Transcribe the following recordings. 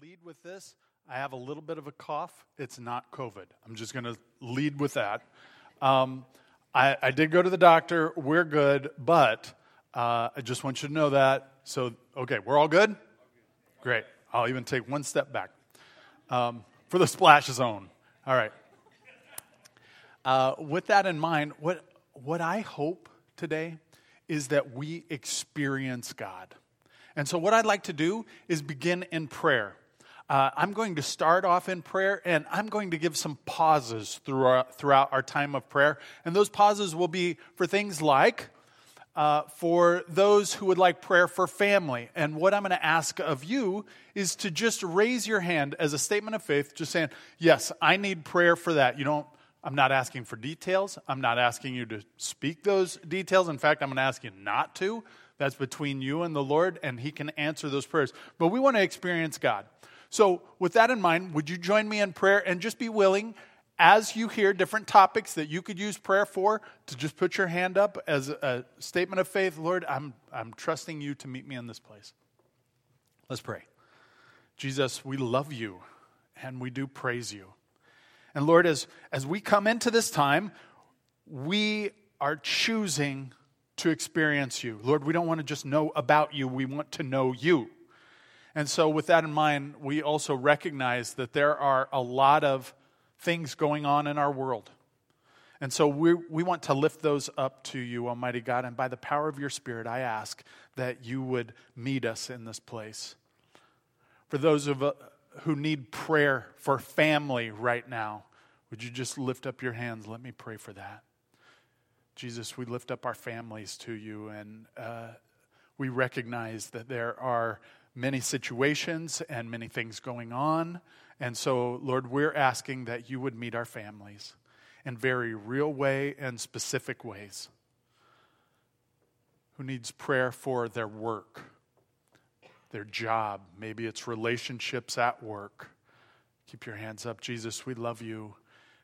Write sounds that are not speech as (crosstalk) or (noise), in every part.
lead with this. I have a little bit of a cough. It's not COVID. I'm just going to lead with that. Um, I, I, did go to the doctor. We're good, but uh, I just want you to know that. So, okay, we're all good? Great. I'll even take one step back um, for the splash zone. All right. Uh, with that in mind, what, what I hope today is that we experience God. And so, what I'd like to do is begin in prayer. Uh, I'm going to start off in prayer and I'm going to give some pauses throughout, throughout our time of prayer. And those pauses will be for things like uh, for those who would like prayer for family. And what I'm going to ask of you is to just raise your hand as a statement of faith, just saying, Yes, I need prayer for that. You don't. I'm not asking for details. I'm not asking you to speak those details. In fact, I'm going to ask you not to. That's between you and the Lord, and He can answer those prayers. But we want to experience God. So, with that in mind, would you join me in prayer and just be willing, as you hear different topics that you could use prayer for, to just put your hand up as a statement of faith Lord, I'm, I'm trusting you to meet me in this place. Let's pray. Jesus, we love you and we do praise you. And Lord, as, as we come into this time, we are choosing to experience you. Lord, we don't want to just know about you, we want to know you. And so, with that in mind, we also recognize that there are a lot of things going on in our world. And so we, we want to lift those up to you, Almighty God. And by the power of your Spirit, I ask that you would meet us in this place. For those of uh, who need prayer for family right now, would you just lift up your hands? Let me pray for that. Jesus, we lift up our families to you, and uh, we recognize that there are many situations and many things going on. And so, Lord, we're asking that you would meet our families in very real way and specific ways. Who needs prayer for their work, their job, maybe it's relationships at work. Keep your hands up. Jesus, we love you,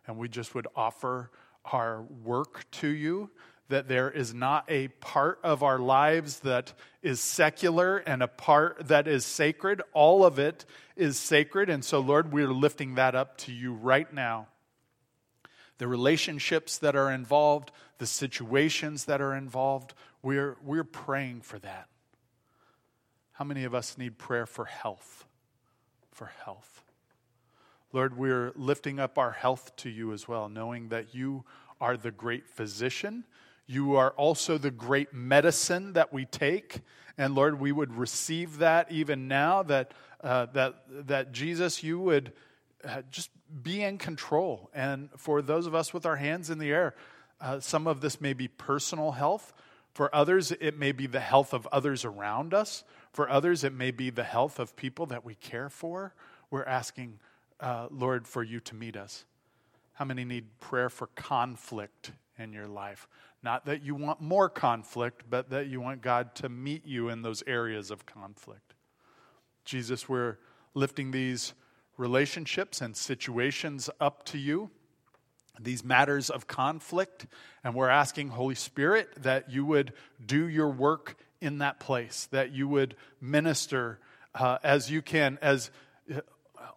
and we just would offer our work to you that there is not a part of our lives that is secular and a part that is sacred. All of it is sacred. And so, Lord, we're lifting that up to you right now. The relationships that are involved, the situations that are involved, we're, we're praying for that. How many of us need prayer for health? For health. Lord, we're lifting up our health to you as well, knowing that you are the great physician you are also the great medicine that we take. And Lord, we would receive that even now, that, uh, that, that Jesus, you would uh, just be in control. And for those of us with our hands in the air, uh, some of this may be personal health. For others, it may be the health of others around us. For others, it may be the health of people that we care for. We're asking, uh, Lord, for you to meet us. How many need prayer for conflict in your life? Not that you want more conflict, but that you want God to meet you in those areas of conflict. Jesus, we're lifting these relationships and situations up to you, these matters of conflict, and we're asking, Holy Spirit, that you would do your work in that place, that you would minister uh, as you can, as uh,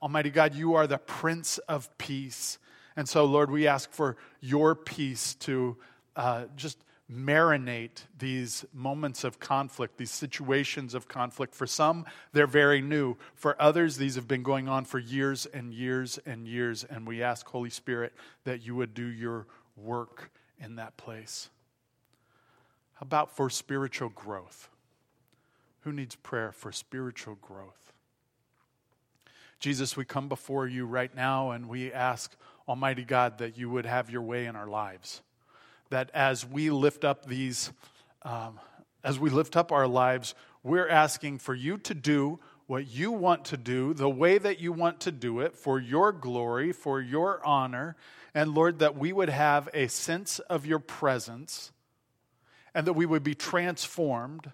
Almighty God, you are the Prince of Peace. And so, Lord, we ask for your peace to uh, just marinate these moments of conflict, these situations of conflict. For some, they're very new. For others, these have been going on for years and years and years. And we ask, Holy Spirit, that you would do your work in that place. How about for spiritual growth? Who needs prayer for spiritual growth? Jesus, we come before you right now and we ask, Almighty God, that you would have your way in our lives that as we lift up these, um, as we lift up our lives, we're asking for you to do what you want to do, the way that you want to do it, for your glory, for your honor. And Lord, that we would have a sense of your presence and that we would be transformed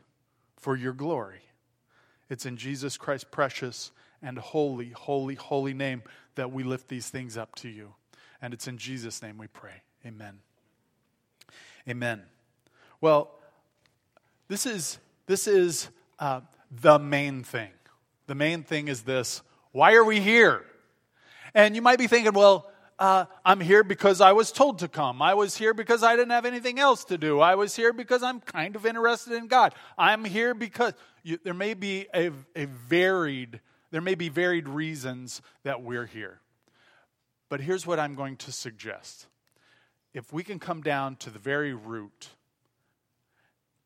for your glory. It's in Jesus Christ's precious and holy, holy, holy name that we lift these things up to you. And it's in Jesus' name we pray. Amen. Amen. Well, this is, this is uh, the main thing. The main thing is this Why are we here? And you might be thinking, well, uh, I'm here because I was told to come. I was here because I didn't have anything else to do. I was here because I'm kind of interested in God. I'm here because you, there may be a, a varied, there may be varied reasons that we're here. But here's what I'm going to suggest. If we can come down to the very root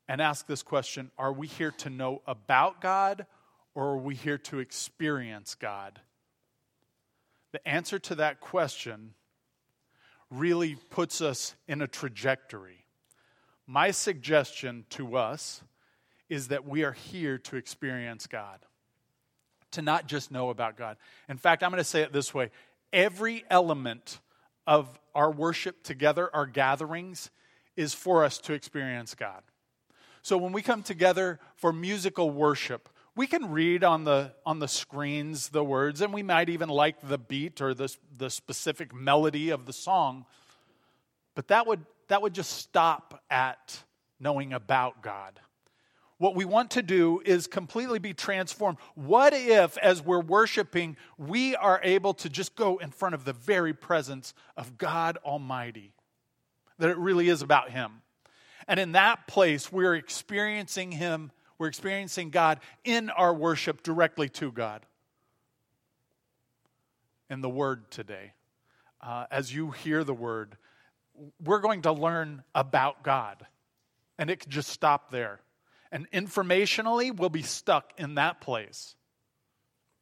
and ask this question Are we here to know about God or are we here to experience God? The answer to that question really puts us in a trajectory. My suggestion to us is that we are here to experience God, to not just know about God. In fact, I'm going to say it this way every element of our worship together, our gatherings, is for us to experience God. So when we come together for musical worship, we can read on the on the screens the words and we might even like the beat or the, the specific melody of the song but that would that would just stop at knowing about god what we want to do is completely be transformed what if as we're worshiping we are able to just go in front of the very presence of god almighty that it really is about him and in that place we're experiencing him we're experiencing God in our worship directly to God. In the Word today, uh, as you hear the Word, we're going to learn about God. And it can just stop there. And informationally, we'll be stuck in that place,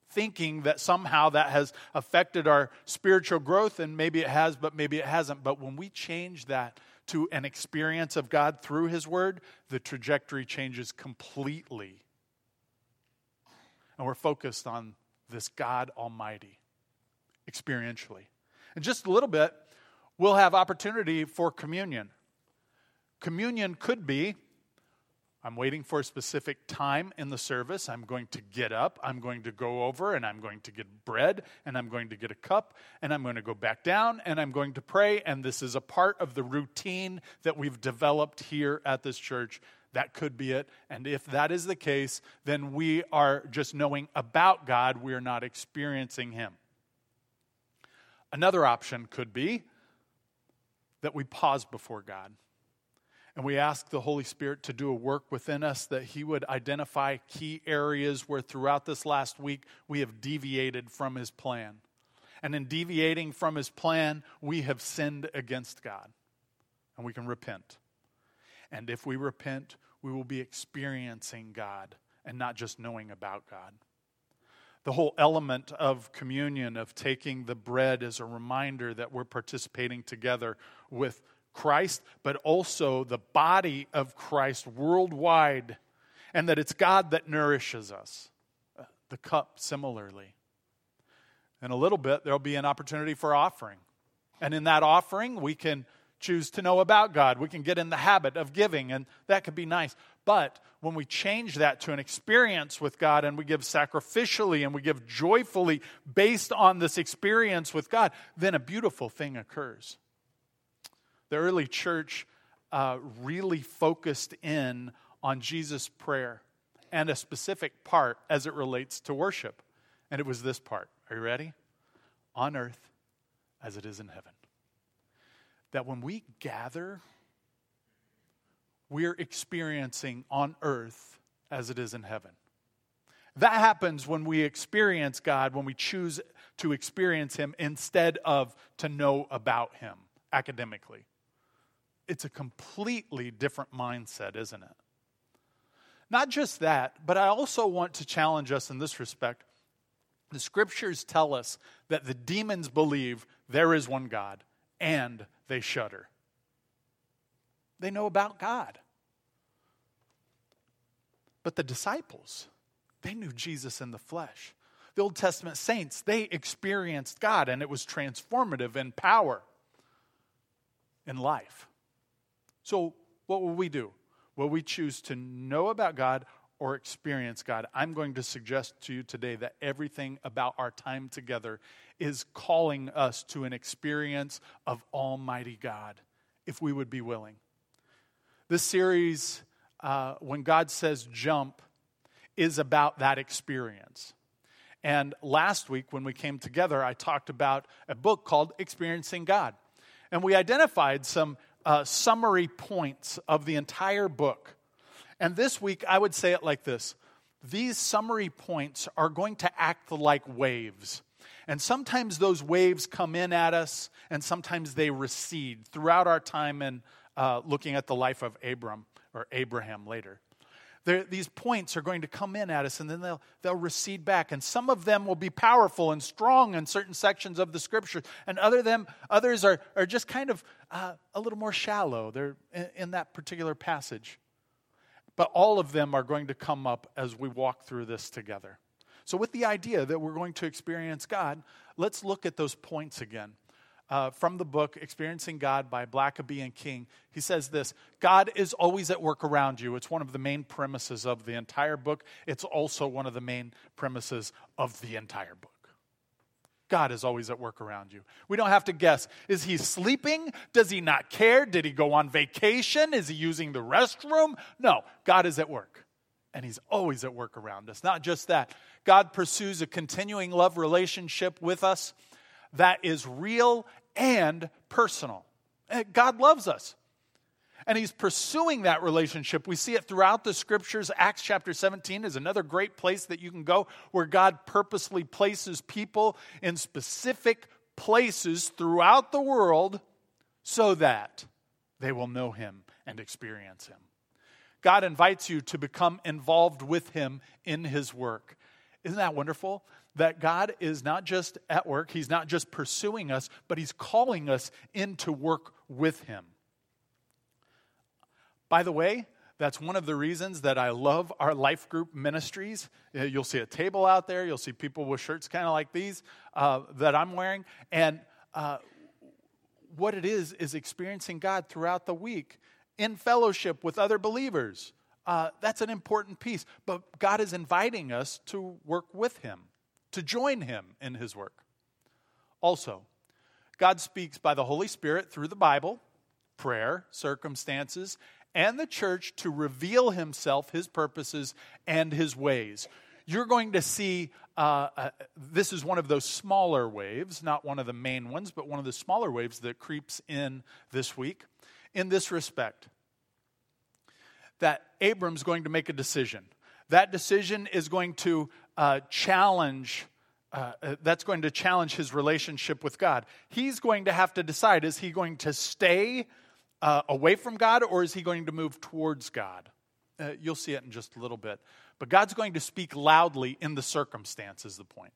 thinking that somehow that has affected our spiritual growth, and maybe it has, but maybe it hasn't. But when we change that to an experience of God through His Word, the trajectory changes completely. And we're focused on this God Almighty experientially. In just a little bit, we'll have opportunity for communion. Communion could be I'm waiting for a specific time in the service. I'm going to get up. I'm going to go over and I'm going to get bread and I'm going to get a cup and I'm going to go back down and I'm going to pray. And this is a part of the routine that we've developed here at this church. That could be it. And if that is the case, then we are just knowing about God, we are not experiencing Him. Another option could be that we pause before God and we ask the Holy Spirit to do a work within us that He would identify key areas where throughout this last week we have deviated from His plan. And in deviating from His plan, we have sinned against God. And we can repent. And if we repent, we will be experiencing God and not just knowing about God. The whole element of communion, of taking the bread as a reminder that we're participating together with Christ, but also the body of Christ worldwide, and that it's God that nourishes us. Uh, the cup, similarly. In a little bit, there'll be an opportunity for offering. And in that offering, we can choose to know about God. We can get in the habit of giving, and that could be nice. But when we change that to an experience with God and we give sacrificially and we give joyfully based on this experience with God, then a beautiful thing occurs. The early church uh, really focused in on Jesus' prayer and a specific part as it relates to worship. And it was this part. Are you ready? On earth as it is in heaven. That when we gather, we're experiencing on earth as it is in heaven. That happens when we experience God, when we choose to experience Him instead of to know about Him academically it's a completely different mindset, isn't it? Not just that, but I also want to challenge us in this respect. The scriptures tell us that the demons believe there is one God and they shudder. They know about God. But the disciples, they knew Jesus in the flesh. The Old Testament saints, they experienced God and it was transformative in power in life. So, what will we do? Will we choose to know about God or experience God? I'm going to suggest to you today that everything about our time together is calling us to an experience of Almighty God, if we would be willing. This series, uh, when God says jump, is about that experience. And last week, when we came together, I talked about a book called Experiencing God. And we identified some uh, summary points of the entire book. And this week, I would say it like this These summary points are going to act like waves. And sometimes those waves come in at us, and sometimes they recede throughout our time in uh, looking at the life of Abram or Abraham later. These points are going to come in at us and then they'll, they'll recede back. And some of them will be powerful and strong in certain sections of the scripture, and other them, others are, are just kind of uh, a little more shallow. They're in, in that particular passage. But all of them are going to come up as we walk through this together. So, with the idea that we're going to experience God, let's look at those points again uh, from the book Experiencing God by Blackaby and King. He says this God is always at work around you. It's one of the main premises of the entire book. It's also one of the main premises of the entire book. God is always at work around you. We don't have to guess. Is he sleeping? Does he not care? Did he go on vacation? Is he using the restroom? No, God is at work. And he's always at work around us. Not just that, God pursues a continuing love relationship with us that is real and personal. Eh, God loves us. And he's pursuing that relationship. We see it throughout the scriptures. Acts chapter 17 is another great place that you can go where God purposely places people in specific places throughout the world so that they will know him and experience him. God invites you to become involved with him in his work. Isn't that wonderful? That God is not just at work, He's not just pursuing us, but He's calling us into work with Him. By the way, that's one of the reasons that I love our life group ministries. Uh, you'll see a table out there, you'll see people with shirts kind of like these uh, that I'm wearing. And uh, what it is, is experiencing God throughout the week in fellowship with other believers. Uh, that's an important piece. But God is inviting us to work with Him to join him in his work. Also, God speaks by the Holy Spirit through the Bible, prayer, circumstances, and the church to reveal himself, his purposes, and his ways. You're going to see uh, uh, this is one of those smaller waves, not one of the main ones, but one of the smaller waves that creeps in this week in this respect that Abram's going to make a decision. That decision is going to uh, challenge. Uh, uh, that's going to challenge his relationship with God. He's going to have to decide is he going to stay uh, away from God or is he going to move towards God? Uh, you'll see it in just a little bit. But God's going to speak loudly in the circumstance, is the point.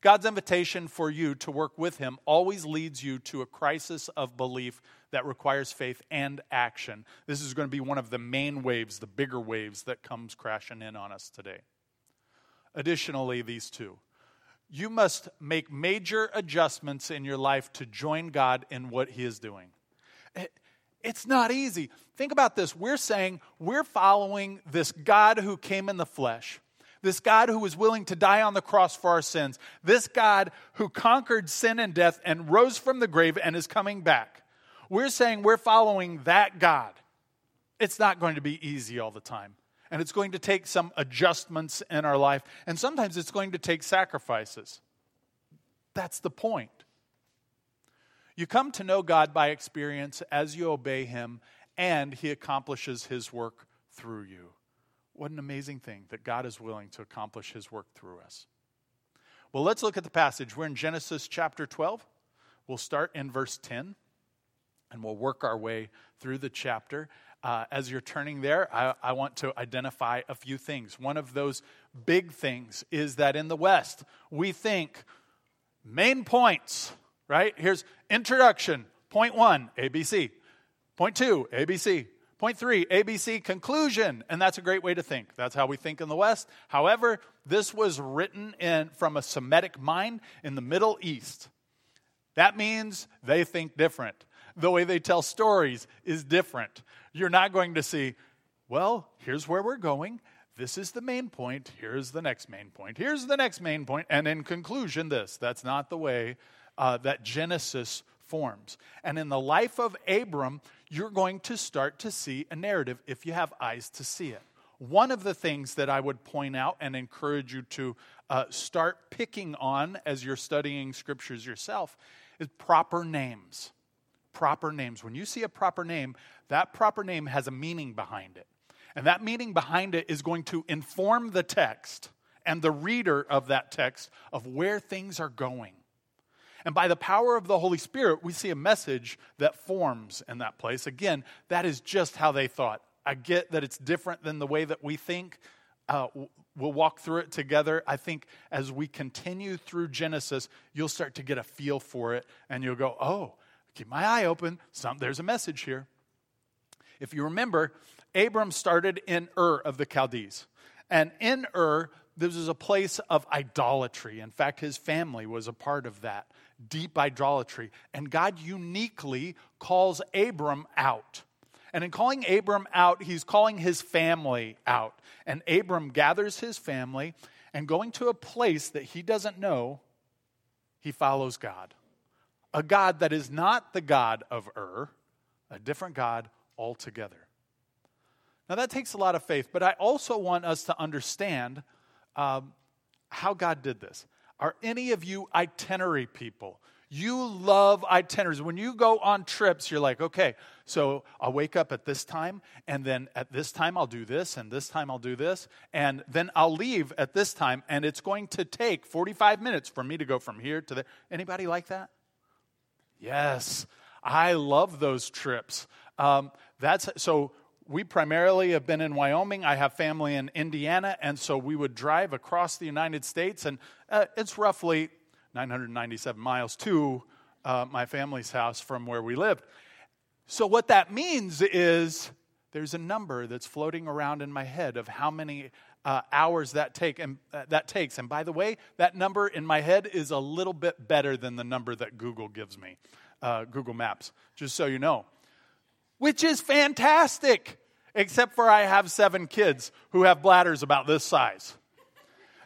God's invitation for you to work with Him always leads you to a crisis of belief that requires faith and action. This is going to be one of the main waves, the bigger waves that comes crashing in on us today. Additionally, these two. You must make major adjustments in your life to join God in what He is doing. Eh, it's not easy. Think about this. We're saying we're following this God who came in the flesh, this God who was willing to die on the cross for our sins, this God who conquered sin and death and rose from the grave and is coming back. We're saying we're following that God. It's not going to be easy all the time and it's going to take some adjustments in our life, and sometimes it's going to take sacrifices. That's the point. You come to know God by experience as you obey Him, and He accomplishes His work through you. What an amazing thing that God is willing to accomplish His work through us. Well, let's look at the passage. We're in Genesis chapter 12. We'll start in verse 10, and we'll work our way through the chapter uh, as you're turning there, I, I want to identify a few things. One of those big things is that in the West, we think main points, right? Here's introduction, point one, ABC. Point two, ABC. Point three, ABC, conclusion. And that's a great way to think. That's how we think in the West. However, this was written in, from a Semitic mind in the Middle East. That means they think different. The way they tell stories is different. You're not going to see, well, here's where we're going. This is the main point. Here's the next main point. Here's the next main point. And in conclusion, this. That's not the way uh, that Genesis forms. And in the life of Abram, you're going to start to see a narrative if you have eyes to see it. One of the things that I would point out and encourage you to uh, start picking on as you're studying scriptures yourself is proper names. Proper names. When you see a proper name, that proper name has a meaning behind it. And that meaning behind it is going to inform the text and the reader of that text of where things are going. And by the power of the Holy Spirit, we see a message that forms in that place. Again, that is just how they thought. I get that it's different than the way that we think. Uh, we'll walk through it together. I think as we continue through Genesis, you'll start to get a feel for it and you'll go, oh, keep my eye open. Some, there's a message here. If you remember, Abram started in Ur of the Chaldees. And in Ur, this was a place of idolatry. In fact, his family was a part of that deep idolatry. And God uniquely calls Abram out. And in calling Abram out, he's calling his family out. And Abram gathers his family and going to a place that he doesn't know, he follows God. A God that is not the God of Ur, a different God altogether. Now, that takes a lot of faith, but I also want us to understand um, how God did this. Are any of you itinerary people? You love itineraries. When you go on trips, you're like, okay, so I'll wake up at this time, and then at this time I'll do this, and this time I'll do this, and then I'll leave at this time, and it's going to take 45 minutes for me to go from here to there. Anybody like that? Yes, I love those trips. Um, that's so we primarily have been in Wyoming. I have family in Indiana, and so we would drive across the United States, and uh, it's roughly 997 miles to uh, my family's house from where we lived. So, what that means is there's a number that's floating around in my head of how many uh, hours that take and uh, that takes. And by the way, that number in my head is a little bit better than the number that Google gives me, uh, Google Maps. Just so you know, which is fantastic. Except for I have seven kids who have bladders about this size.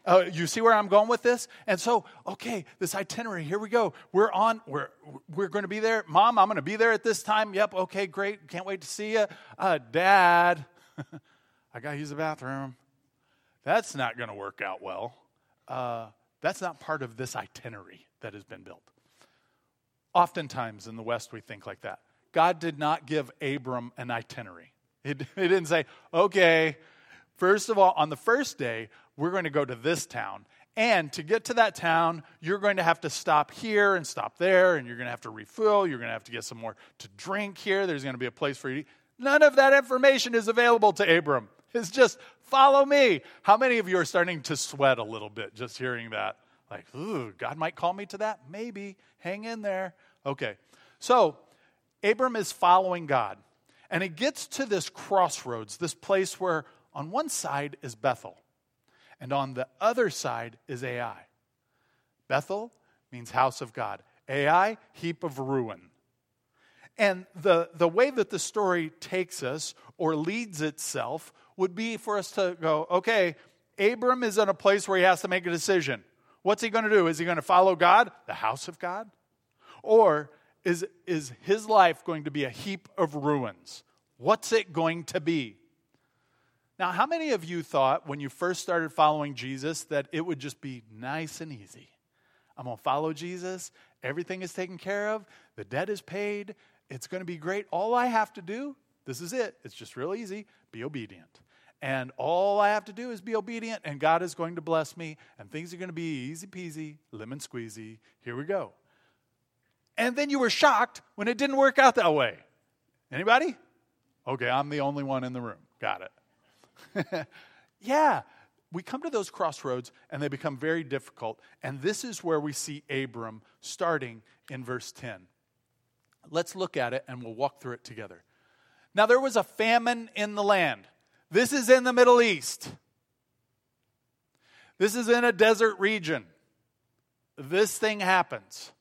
Uh, you see where I'm going with this? And so, okay, this itinerary, here we go. We're on, we're, we're going to be there. Mom, I'm going to be there at this time. Yep, okay, great. Can't wait to see you. Uh, Dad, (laughs) I got to use the bathroom. That's not going to work out well. Uh, that's not part of this itinerary that has been built. Oftentimes in the West, we think like that. God did not give Abram an itinerary. It, it didn't say, okay, first of all, on the first day, we're going to go to this town. And to get to that town, you're going to have to stop here and stop there, and you're going to have to refill. You're going to have to get some more to drink here. There's going to be a place for you. None of that information is available to Abram. It's just follow me. How many of you are starting to sweat a little bit just hearing that? Like, ooh, God might call me to that? Maybe. Hang in there. Okay. So, Abram is following God. And he gets to this crossroads, this place where on one side is Bethel and on the other side is Ai. Bethel means house of God, Ai, heap of ruin. And the, the way that the story takes us or leads itself would be for us to go, okay, Abram is in a place where he has to make a decision. What's he going to do? Is he going to follow God, the house of God? Or is, is his life going to be a heap of ruins? What's it going to be? Now, how many of you thought when you first started following Jesus that it would just be nice and easy? I'm going to follow Jesus. Everything is taken care of. The debt is paid. It's going to be great. All I have to do, this is it. It's just real easy. Be obedient. And all I have to do is be obedient, and God is going to bless me, and things are going to be easy peasy, lemon squeezy. Here we go. And then you were shocked when it didn't work out that way. Anybody? Okay, I'm the only one in the room. Got it. (laughs) yeah, we come to those crossroads and they become very difficult. And this is where we see Abram starting in verse 10. Let's look at it and we'll walk through it together. Now, there was a famine in the land. This is in the Middle East. This is in a desert region. This thing happens.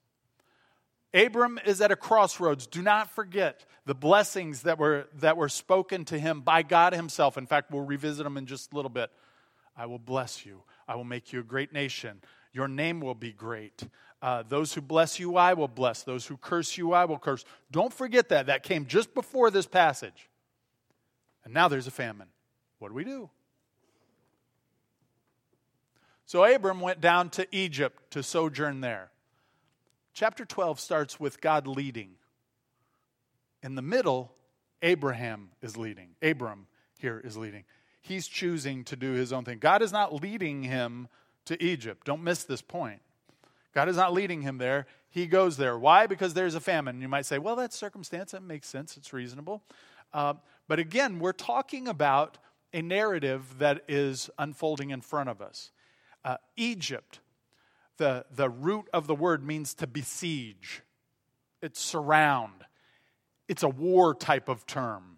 Abram is at a crossroads. Do not forget the blessings that were, that were spoken to him by God himself. In fact, we'll revisit them in just a little bit. I will bless you. I will make you a great nation. Your name will be great. Uh, those who bless you, I will bless. Those who curse you, I will curse. Don't forget that. That came just before this passage. And now there's a famine. What do we do? So Abram went down to Egypt to sojourn there. Chapter 12 starts with God leading. In the middle, Abraham is leading. Abram here is leading. He's choosing to do his own thing. God is not leading him to Egypt. Don't miss this point. God is not leading him there. He goes there. Why? Because there's a famine. You might say, well, that's circumstance. That makes sense. It's reasonable. Uh, but again, we're talking about a narrative that is unfolding in front of us. Uh, Egypt, the, the root of the word means to besiege, it's surround, it's a war type of term.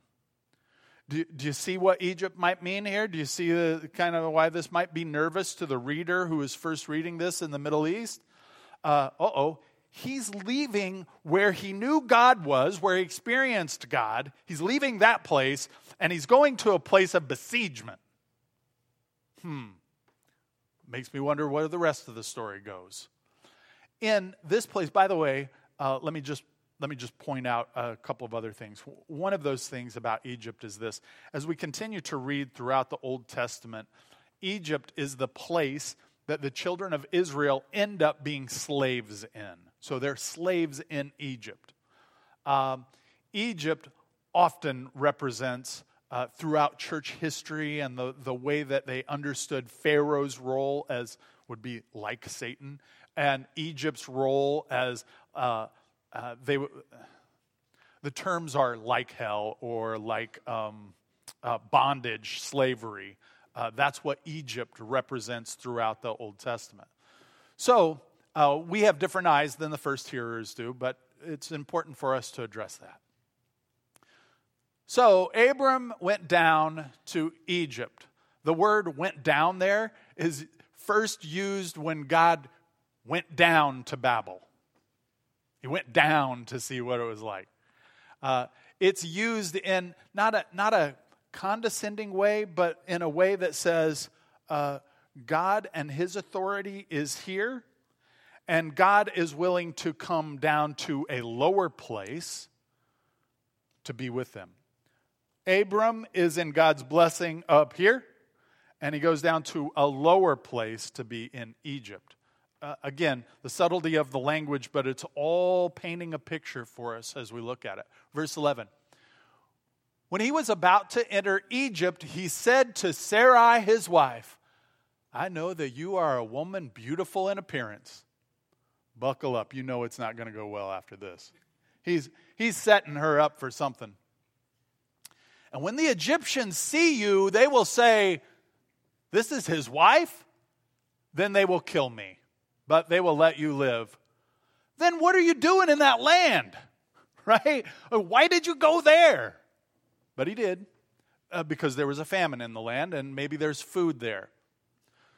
Do, do you see what Egypt might mean here? Do you see the, kind of why this might be nervous to the reader who is first reading this in the Middle East? Uh oh, he's leaving where he knew God was, where he experienced God. He's leaving that place and he's going to a place of besiegement. Hmm. Makes me wonder where the rest of the story goes. In this place, by the way, uh, let me just let me just point out a couple of other things. One of those things about Egypt is this: as we continue to read throughout the Old Testament, Egypt is the place that the children of Israel end up being slaves in. So they're slaves in Egypt. Um, Egypt often represents, uh, throughout church history and the, the way that they understood Pharaoh's role as would be like Satan, and Egypt's role as uh, uh, they. The terms are like hell or like um, uh, bondage, slavery. Uh, that's what Egypt represents throughout the Old Testament. So uh, we have different eyes than the first hearers do, but it's important for us to address that. So Abram went down to Egypt. The word went down there is first used when God went down to Babel. He went down to see what it was like. Uh, it's used in not a, not a condescending way, but in a way that says uh, God and his authority is here, and God is willing to come down to a lower place to be with them. Abram is in God's blessing up here, and he goes down to a lower place to be in Egypt. Uh, again, the subtlety of the language, but it's all painting a picture for us as we look at it. Verse 11 when he was about to enter Egypt, he said to Sarai, his wife, I know that you are a woman beautiful in appearance. Buckle up. You know it's not going to go well after this. He's, he's setting her up for something. And when the Egyptians see you, they will say, This is his wife? Then they will kill me, but they will let you live. Then what are you doing in that land? (laughs) Right? Why did you go there? But he did uh, because there was a famine in the land and maybe there's food there.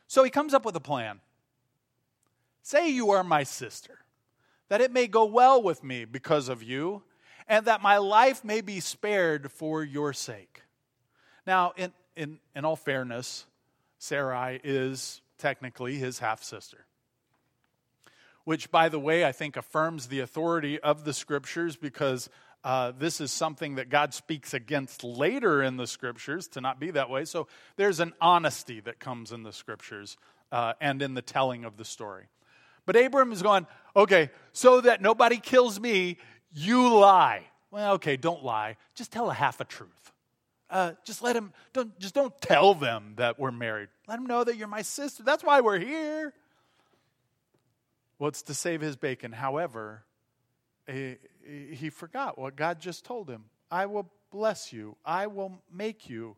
So he comes up with a plan. Say you are my sister, that it may go well with me because of you, and that my life may be spared for your sake. Now, in, in, in all fairness, Sarai is technically his half sister. Which, by the way, I think affirms the authority of the scriptures because uh, this is something that God speaks against later in the scriptures to not be that way. So there's an honesty that comes in the scriptures uh, and in the telling of the story. But Abram is going, okay, so that nobody kills me, you lie. Well, okay, don't lie. Just tell a half a truth. Uh, just let him, don't, just don't tell them that we're married. Let them know that you're my sister. That's why we're here. Well, it's to save his bacon. However, he forgot what God just told him. I will bless you. I will make you.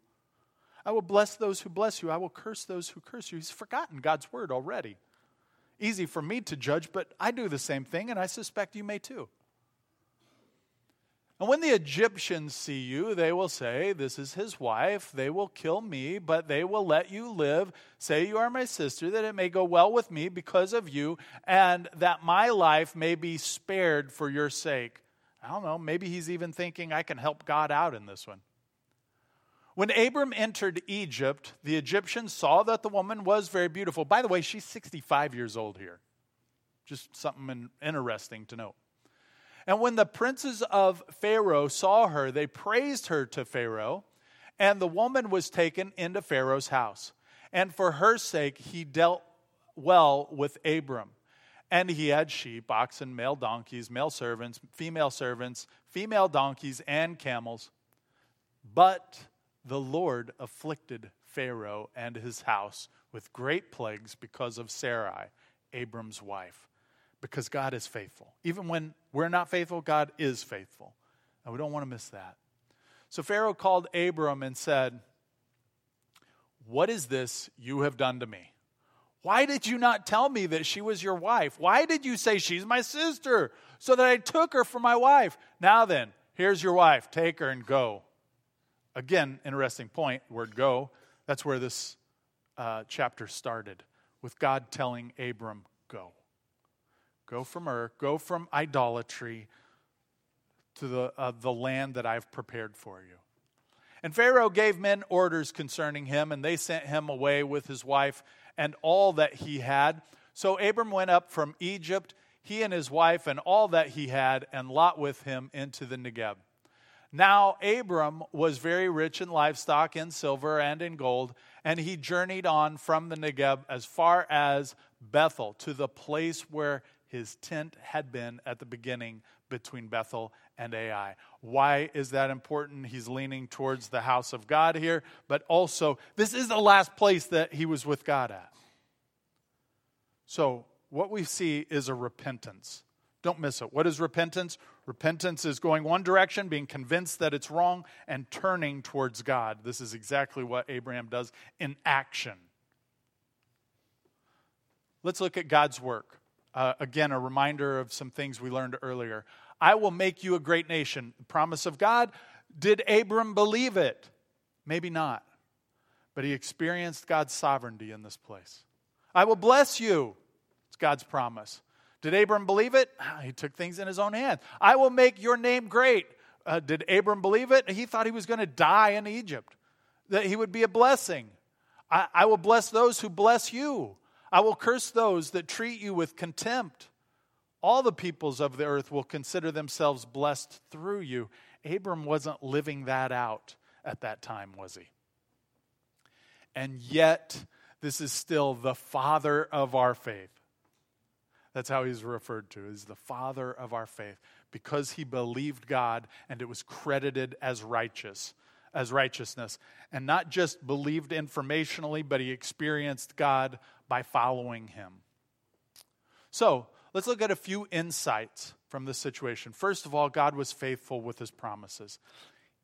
I will bless those who bless you. I will curse those who curse you. He's forgotten God's word already. Easy for me to judge, but I do the same thing, and I suspect you may too. And when the Egyptians see you, they will say, This is his wife. They will kill me, but they will let you live. Say you are my sister, that it may go well with me because of you, and that my life may be spared for your sake. I don't know, maybe he's even thinking, I can help God out in this one. When Abram entered Egypt, the Egyptians saw that the woman was very beautiful. By the way, she's 65 years old here. Just something interesting to note. And when the princes of Pharaoh saw her, they praised her to Pharaoh, and the woman was taken into Pharaoh's house. And for her sake, he dealt well with Abram. And he had sheep, oxen, male donkeys, male servants, female servants, female donkeys, and camels. But the Lord afflicted Pharaoh and his house with great plagues because of Sarai, Abram's wife. Because God is faithful. Even when we're not faithful, God is faithful. And we don't want to miss that. So Pharaoh called Abram and said, What is this you have done to me? Why did you not tell me that she was your wife? Why did you say she's my sister so that I took her for my wife? Now then, here's your wife. Take her and go. Again, interesting point, word go. That's where this uh, chapter started, with God telling Abram, go. Go from Ur, go from idolatry to the, uh, the land that I've prepared for you. And Pharaoh gave men orders concerning him, and they sent him away with his wife and all that he had. So Abram went up from Egypt, he and his wife, and all that he had, and Lot with him into the Negeb. Now Abram was very rich in livestock, in silver, and in gold, and he journeyed on from the Negeb as far as Bethel, to the place where his tent had been at the beginning between Bethel and Ai. Why is that important? He's leaning towards the house of God here, but also, this is the last place that he was with God at. So, what we see is a repentance. Don't miss it. What is repentance? Repentance is going one direction, being convinced that it's wrong, and turning towards God. This is exactly what Abraham does in action. Let's look at God's work. Uh, again, a reminder of some things we learned earlier. I will make you a great nation. The promise of God. Did Abram believe it? Maybe not. But he experienced God's sovereignty in this place. I will bless you. It's God's promise. Did Abram believe it? Ah, he took things in his own hand. I will make your name great. Uh, did Abram believe it? He thought he was going to die in Egypt, that he would be a blessing. I, I will bless those who bless you. I will curse those that treat you with contempt. All the peoples of the earth will consider themselves blessed through you. Abram wasn't living that out at that time, was he? And yet, this is still the father of our faith. That's how he's referred to, is the father of our faith, because he believed God and it was credited as righteous, as righteousness. And not just believed informationally, but he experienced God by following him. So, let's look at a few insights from this situation. First of all, God was faithful with his promises.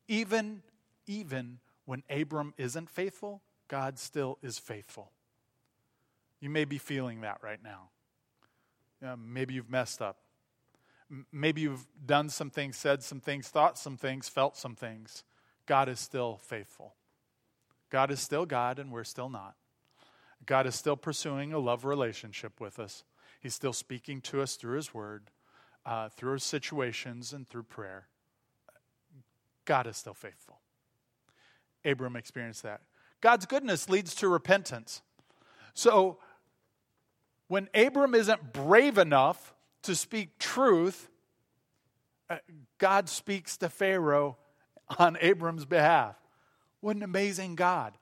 Even, even when Abram isn't faithful, God still is faithful. You may be feeling that right now. maybe you've messed up. Maybe you've done some things, said some things, thought some things, felt some things. God is still faithful. God is still God, and we're still not. God is still pursuing a love relationship with us. He's still speaking to us through His Word, uh, through situations, and through prayer. God is still faithful. Abram experienced that. God's goodness leads to repentance. So, when Abram isn't brave enough to speak truth, uh, God speaks to Pharaoh on Abram's behalf. What an amazing God.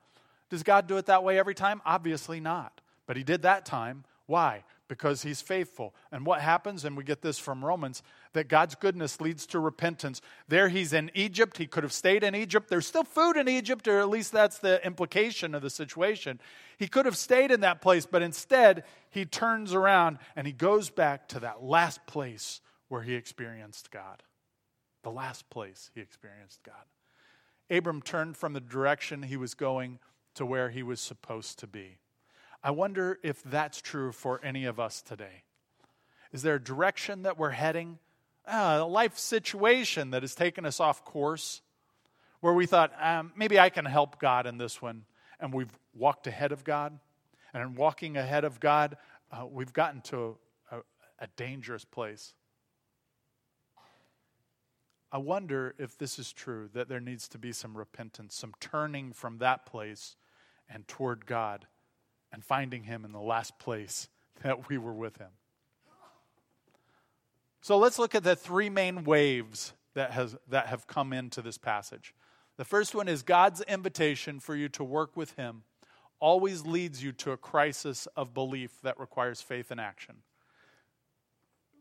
Does God do it that way every time? Obviously not. But he did that time. Why? because he's faithful. And what happens, and we get this from Romans, that God's goodness leads to repentance. There he's in Egypt. He could have stayed in Egypt. There's still food in Egypt, or at least that's the implication of the situation. He could have stayed in that place, but instead he turns around and he goes back to that last place where he experienced God. The last place he experienced God. Abram turned from the direction he was going to where he was supposed to be. I wonder if that's true for any of us today. Is there a direction that we're heading? Uh, a life situation that has taken us off course where we thought, um, maybe I can help God in this one, and we've walked ahead of God. And in walking ahead of God, uh, we've gotten to a, a dangerous place. I wonder if this is true, that there needs to be some repentance, some turning from that place and toward God and finding him in the last place (laughs) that we were with him. So let's look at the three main waves that, has, that have come into this passage. The first one is God's invitation for you to work with him always leads you to a crisis of belief that requires faith and action.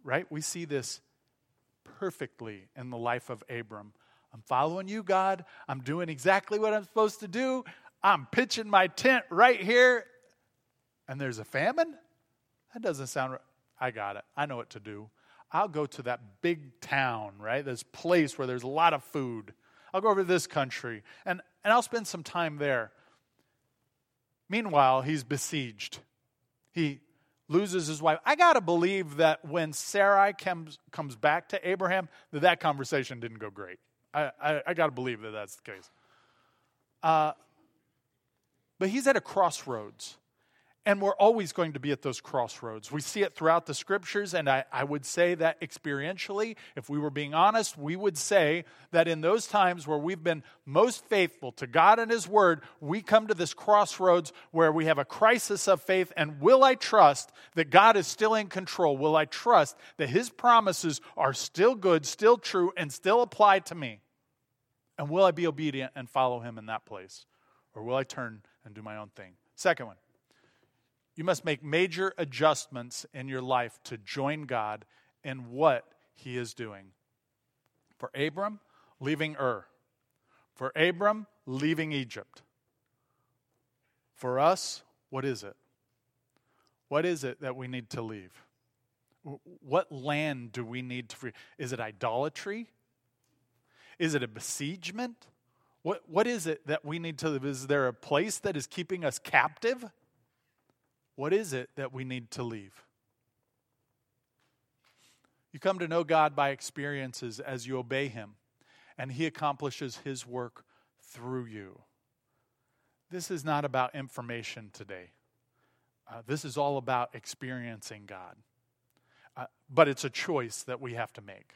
Right? We see this perfectly in the life of Abram. I'm following you, God. I'm doing exactly what I'm supposed to do. I'm pitching my tent right here. And there's a famine? That doesn't sound right. I got it. I know what to do. I'll go to that big town, right? This place where there's a lot of food. I'll go over to this country and, and I'll spend some time there. Meanwhile, he's besieged. He loses his wife. I got to believe that when Sarai comes, comes back to Abraham, that that conversation didn't go great. I, I, I got to believe that that's the case. Uh, but he's at a crossroads. And we're always going to be at those crossroads. We see it throughout the scriptures, and I, I, would say that experientially, if we were being honest, we would say that in those times where we've been most faithful to God and His Word, we come to this crossroads where we have a crisis of faith. And will I trust that God is still in control? Will I trust that His promises are still good, still true, and still apply to me? And will I be obedient and follow Him in that place? Or will I turn and do my own thing? Second one. You must make major adjustments in your life to join God in what He is doing. For Abram, leaving Ur. For Abram, leaving Egypt. For us, what is it? What is it that we need to leave? What land do we need to free? Is it idolatry? Is it a besiegement? What, what is it that we need to? Is there a place that is keeping us captive? What is it that we need to leave? You come to know God by experiences as you obey Him, and He accomplishes His work through you. This is not about information today. Uh, this is all about experiencing God. Uh, but it's a choice that we have to make.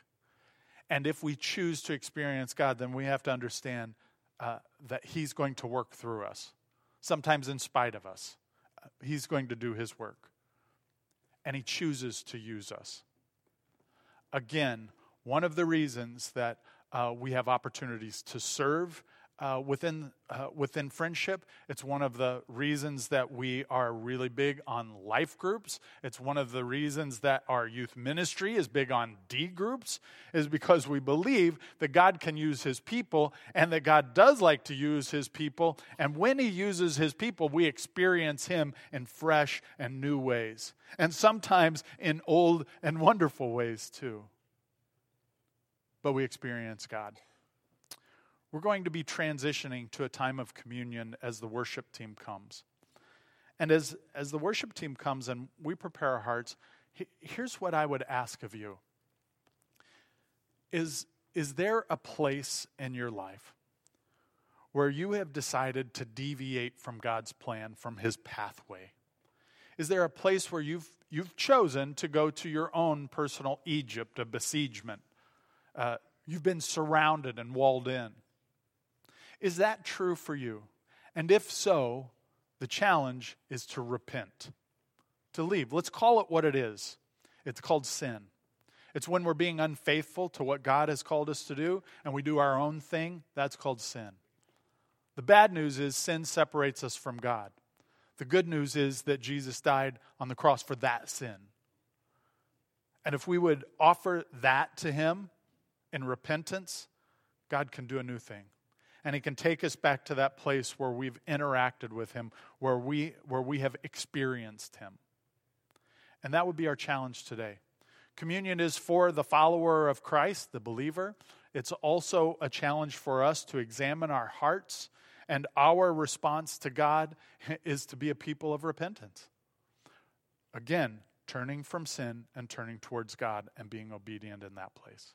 And if we choose to experience God, then we have to understand uh, that He's going to work through us, sometimes in spite of us. He's going to do His work. And He chooses to use us. Again, one of the reasons that uh, we have opportunities to serve uh, within uh, within friendship. It's one of the reasons that we are really big on life groups. It's one of the reasons that our youth ministry is big on D groups, is because we believe that God can use His people and that God does like to use His people. And when He uses His people, we experience Him in fresh and new ways, and sometimes in old and wonderful ways too. But we experience God. We're going to be transitioning to a time of communion as the worship team comes. And as, as the worship team comes and we prepare our hearts, here's what I would ask of you is, is there a place in your life where you have decided to deviate from God's plan, from His pathway? Is there a place where you've, you've chosen to go to your own personal Egypt, a besiegement? Uh, you've been surrounded and walled in. Is that true for you? And if so, the challenge is to repent, to leave. Let's call it what it is it's called sin. It's when we're being unfaithful to what God has called us to do and we do our own thing. That's called sin. The bad news is sin separates us from God. The good news is that Jesus died on the cross for that sin. And if we would offer that to Him in repentance, God can do a new thing and he can take us back to that place where we've interacted with him, where we, where we have experienced him. And that would be our challenge today. Communion is for the follower of Christ, the believer. It's also a challenge for us to examine our hearts, and our response to God (laughs) is to be a people of repentance. Again, turning from sin and turning towards God and being obedient in that place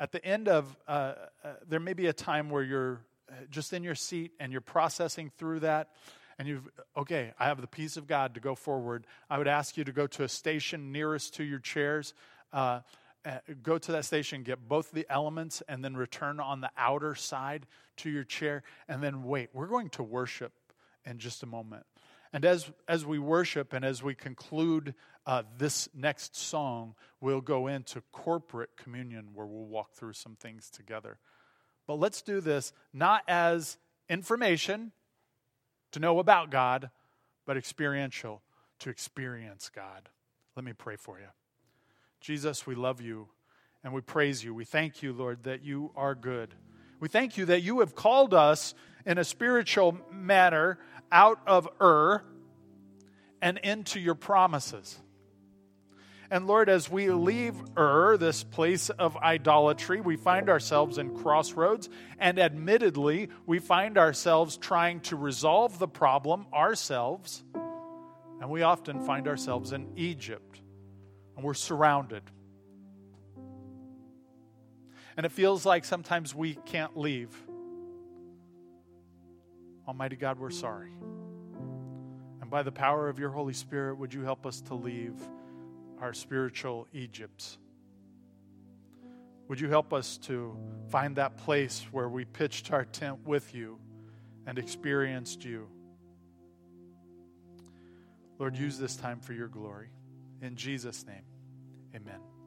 at the end of, uh, uh, there may be a time where you're uh, just in your seat and you're processing through that and you've, okay, I have the peace of God to go forward. I would ask you to go to a station nearest to your chairs. Uh, uh, go to that station, get both the elements, and then return on the outer side to your chair, and then wait. We're going to worship in just a moment. And as, as we worship and as we conclude uh, this next song, we'll go into corporate communion where we'll walk through some things together. But let's do this not as information, to know about God, but experiential to experience God. Let me pray for you. Jesus, we love you and we praise you. We thank you, Lord, that you are good. We thank you that you have called us in a spiritual manner out of Ur and into your promises. And Lord, as we leave Ur, this place of idolatry, we find ourselves in crossroads. And admittedly, we find ourselves trying to resolve the problem ourselves. And we often find ourselves in Egypt. And we're surrounded. And it feels like sometimes we can't leave. Almighty God, we're sorry. And by the power of your Holy Spirit, would you help us to leave our spiritual Egypts? Would you help us to find that place where we pitched our tent with you and experienced you? Lord, use this time for your glory. In Jesus' name, amen.